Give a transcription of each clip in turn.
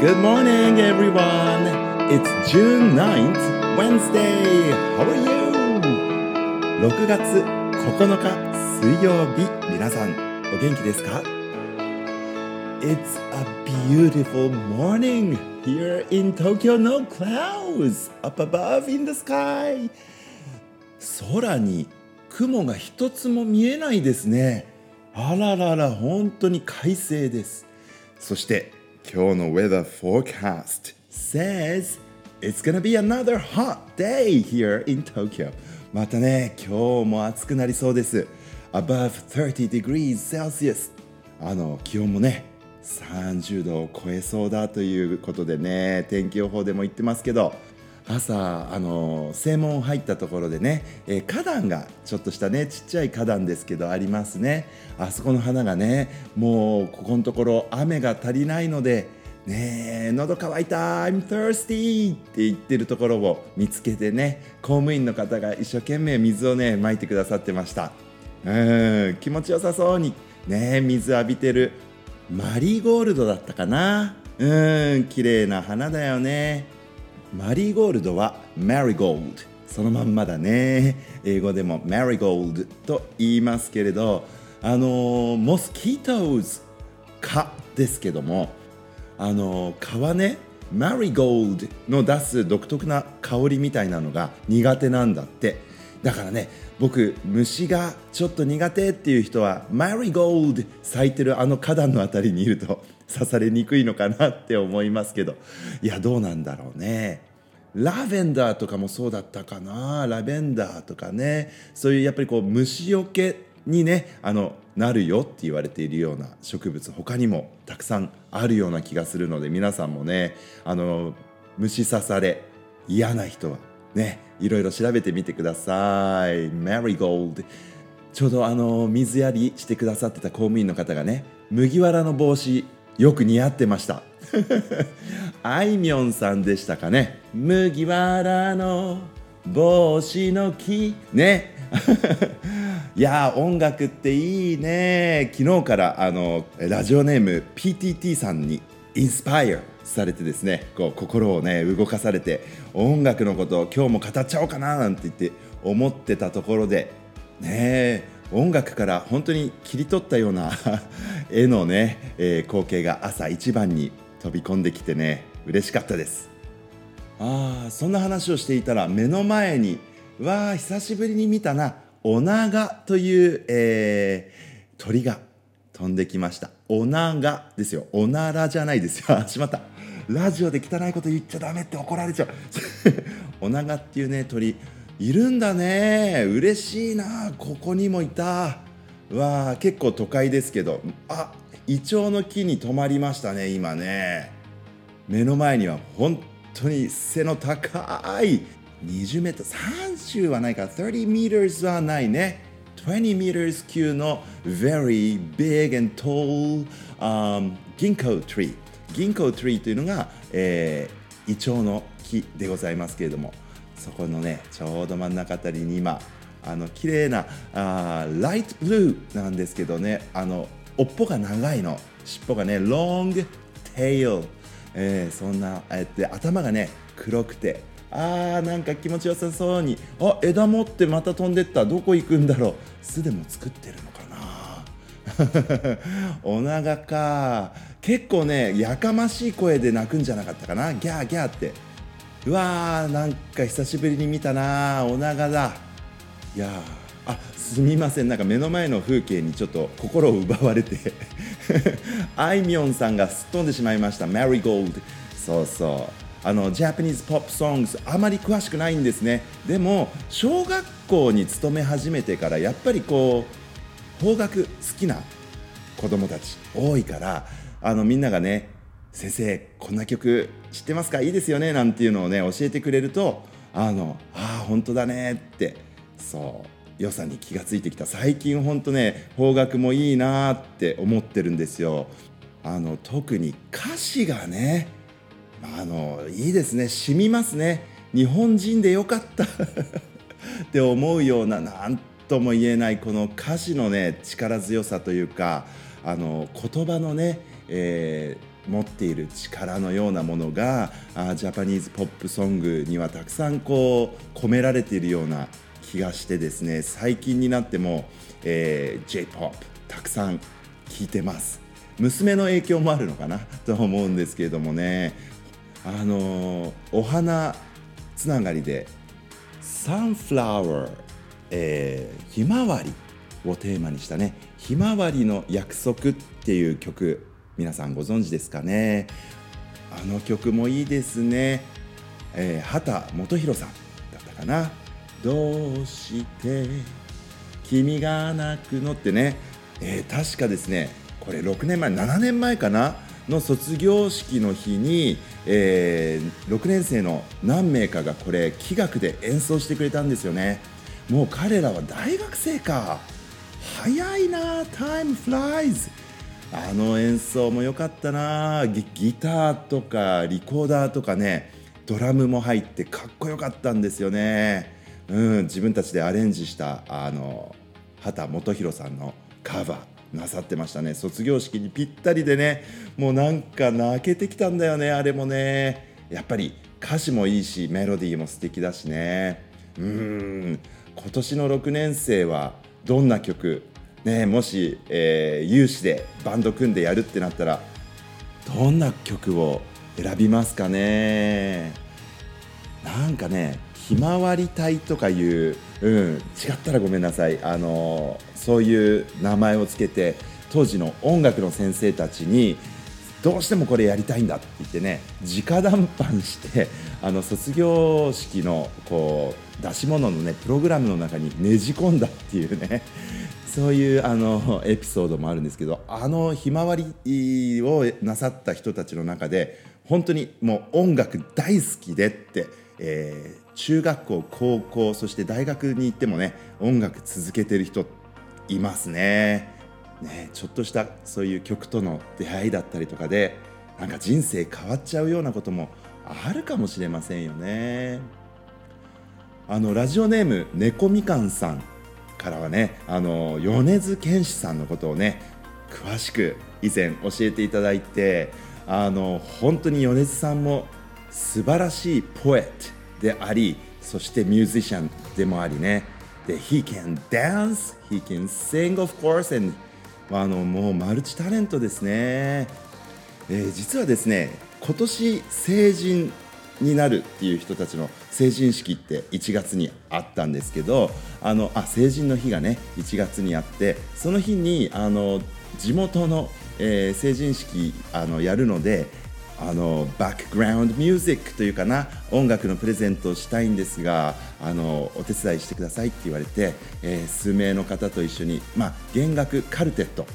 Good morning, everyone. It's June 9th, Wednesday. How are you? 6月9日水曜日、皆さんお元気ですか It's a beautiful morning here in Tokyo. No clouds up above in the sky. 空に雲が一つも見えないですね。あららら、本当に快晴です。そして今日の weather forecast says it's gonna be another hot day here in Tokyo. またね、今日も暑くなりそうです。above 30 degrees Celsius。あの気温もね、30度を超えそうだということでね、天気予報でも言ってますけど、朝あの正門入ったところでね、えー花壇がちょっとしたねちっちゃい花壇ですけどありますね。あそこの花がねもうここのところ雨が足りないのでねえ喉乾いた I'm thirsty って言ってるところを見つけてね公務員の方が一生懸命水をねまいてくださってました。うん気持ちよさそうにね水浴びてるマリーゴールドだったかな。うん綺麗な花だよね。マリーゴールドはマリーゴールドそのまんまだね。英語でもマリーゴールドと言いますけれどあのモスキートーズ蚊ですけどもあの蚊はねマリーゴールドの出す独特な香りみたいなのが苦手なんだって。だからね僕虫がちょっと苦手っていう人はマリゴールド咲いてるあの花壇のあたりにいると 刺されにくいのかなって思いますけど。いやどうなんだろうね。ラベンダーとかもそうだったかな。ラベンダーとかね。そういうやっぱりこう虫よけにねあのなるよって言われているような植物他にもたくさんあるような気がするので皆さんもねあの虫刺され嫌な人はねいろいろ調べてみてください。マリーゴールドちょうどあの水やりしてくださってた公務員の方がね麦わらの帽子よく似合ってました。あいみょんさんでしたかね。麦わらの帽子の木。ね。いや音楽っていいね。昨日からあのラジオネーム PTT さんにインスパイアされてですねこう心をね動かされて音楽のことを今日も語っちゃおうかななんて言って思ってたところでねえ音楽から本当に切り取ったような 絵のね、えー光景が朝一番に飛び込んできてね嬉しかったです。あーそんな話をしていたら目の前にわあ久しぶりに見たなオナガという、えー鳥が飛んできました。オナガですよ。オナラじゃないですよ。しまった。ラジオで汚いこと言っちゃダメって怒られちゃう。オナガっていうね鳥。いるんだね。嬉しいな。ここにもいた。わあ結構都会ですけど。あイチョウの木に止まりましたね今ね。目の前には本当に背の高い。20メートル30はないか。30 meters はないね。20 meters 級の very big and tall、um, 銀行 tree. 銀行 tree というのが、えー、イチョウの木でございますけれどもそこのねちょうど真ん中あたりに今あの綺麗なあライトブルーなんですけどねあの尾っぽが長いの尻尾がね long tail. えーそんな、えー頭がね黒くてあーなんか気持ちよさそうに。あ枝持ってまた飛んでった。どこ行くんだろう。巣でも作ってるのかな。おながか。結構ねやかましい声で鳴くんじゃなかったかな。ギャーギャーって。うわーなんか久しぶりに見たな。おながだ。いやー。あすみません。なんか目の前の風景にちょっと心を奪われて。あいみょんさんがすっ飛んでしまいました「マリーゴールド」そうそう。あのジャパニーズポップソングスあまり詳しくないんですね。でも小学校に勤め始めてからやっぱりこう邦楽好きな子供たち多いからあのみんながね先生こんな曲知ってますか？いいですよね？なんていうのをね教えてくれるとあのああ本当だねってそう良さに気がついてきた。最近本当ね邦楽もいいなって思ってるんですよ。あの特に歌詞がねあのいいですね。染みますね。日本人でよかった。って思うようななんとも言えないこの歌詞のね力強さというかあの言葉のね、えー持っている力のようなものがあジャパニーズポップソングにはたくさんこう込められているような気がしてですね最近になっても、えー、J-POP たくさん聴いてます。娘の影響もあるのかな？と思うんですけれどもね。あのお花つながりでサンフラワー、えー、ひまわりをテーマにしたね「ひまわりの約束」っていう曲皆さんご存知ですかね。あの曲もいいですね、えー、畑基博さんだったかな「どうして君が泣くの」ってね、えー、確かですねこれ6年前7年前かな。の卒業式の日に、えー、6年生の何名かがこれ器楽で演奏してくれたんですよね。もう彼らは大学生か。早いな Time flies あの演奏も良かったな。ギギターとかリコーダーとかねドラムも入ってかっこよかったんですよね、うん、自分たちでアレンジしたあの畑基博さんのカバー。なさってましたね。卒業式にぴったりでねもうなんか泣けてきたんだよねあれもね。やっぱり歌詞もいいしメロディーも素敵だしね。うん。今年の6年生はどんな曲？ねもし、えー、有志でバンド組んでやるってなったらどんな曲を選びますかね？なんかねひまわり隊とかいう、うん、違ったらごめんなさい。あのそういう名前をつけて当時の音楽の先生たちにどうしてもこれやりたいんだって言ってね直談判してあの卒業式のこう出し物のねプログラムの中にねじ込んだっていうねそういうあのエピソードもあるんですけどあのひまわりをなさった人たちの中で本当にもう音楽大好きでって、えー、中学校高校そして大学に行ってもね音楽続けてる人いますね。ねちょっとしたそういう曲との出会いだったりとかでなんか人生変わっちゃうようなこともあるかもしれませんよね。あのラジオネーム猫みかんさんからはねあの米津玄師さんのことをね詳しく以前教えていただいてあの本当に米津さんも素晴らしいポエット。でありそしてミュージシャンでもありね。で He can dance, he can sing of course and あのもうマルチタレントですね、えー、実はですね今年成人になるっていう人たちの成人式って1月にあったんですけどあのあ成人の日がね1月にあってその日にあの地元の、えー、成人式あのやるのであのバックグラウンドミュージックというかな音楽のプレゼントをしたいんですがあのお手伝いしてくださいって言われて、えー、数名の方と一緒に、まあ、弦楽カルテット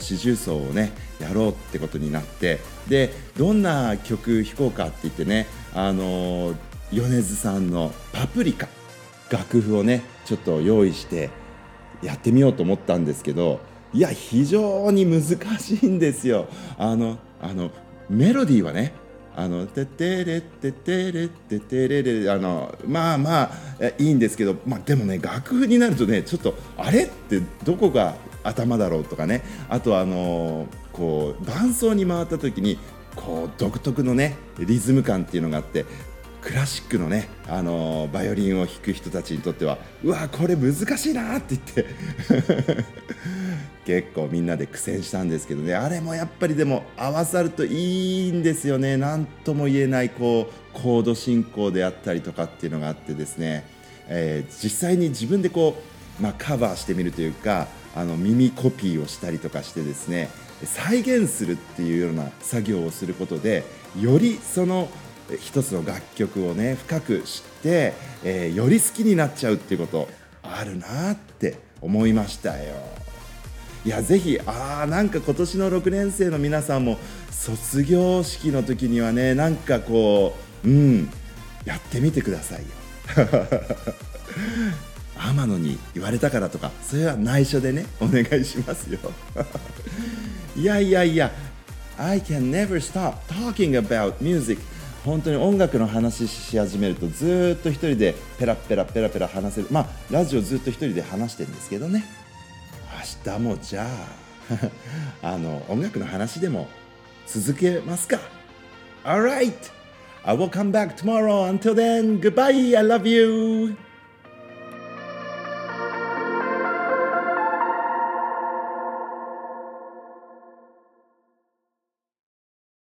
四重奏をねやろうってことになってでどんな曲弾こうかって言ってねあの米津さんの「パプリカ」楽譜をねちょっと用意してやってみようと思ったんですけどいや非常に難しいんですよ。あのあのメロディーはねあのててれててれててれれあのまあまあいいんですけど、まあ、でもね楽譜になるとねちょっとあれってどこが頭だろうとかね。あとあのこう伴奏に回った時にこう独特のねリズム感っていうのがあってクラシックのね、あのバイオリンを弾く人たちにとってはうわこれ難しいなって言って。結構みんなで苦戦したんですけどね。あれもやっぱりでも合わさるといいんですよね。何とも言えないこうコード進行であったりとかっていうのがあってですね、えー、実際に自分でこう、まあ、カバーしてみるというかあの耳コピーをしたりとかしてですね。再現するっていうような作業をすることでよりその一つの楽曲をね深く知って、えー、より好きになっちゃうっていうことあるなって思いましたよ。いやぜひあなんか今年の6年生の皆さんも卒業式の時にはねなんかこううんやってみてくださいよ。天野に言われたからとかそれは内緒でねお願いしますよ いやいやいや I can never stop talking about music 本当に音楽の話し始めるとずっと一人でペラペラペラペラ話せるまあラジオずっと一人で話してるんですけどね明日もじゃあ あの音楽の話でも続けますか Alright! I will come back tomorrow. Until then, goodbye. I love you.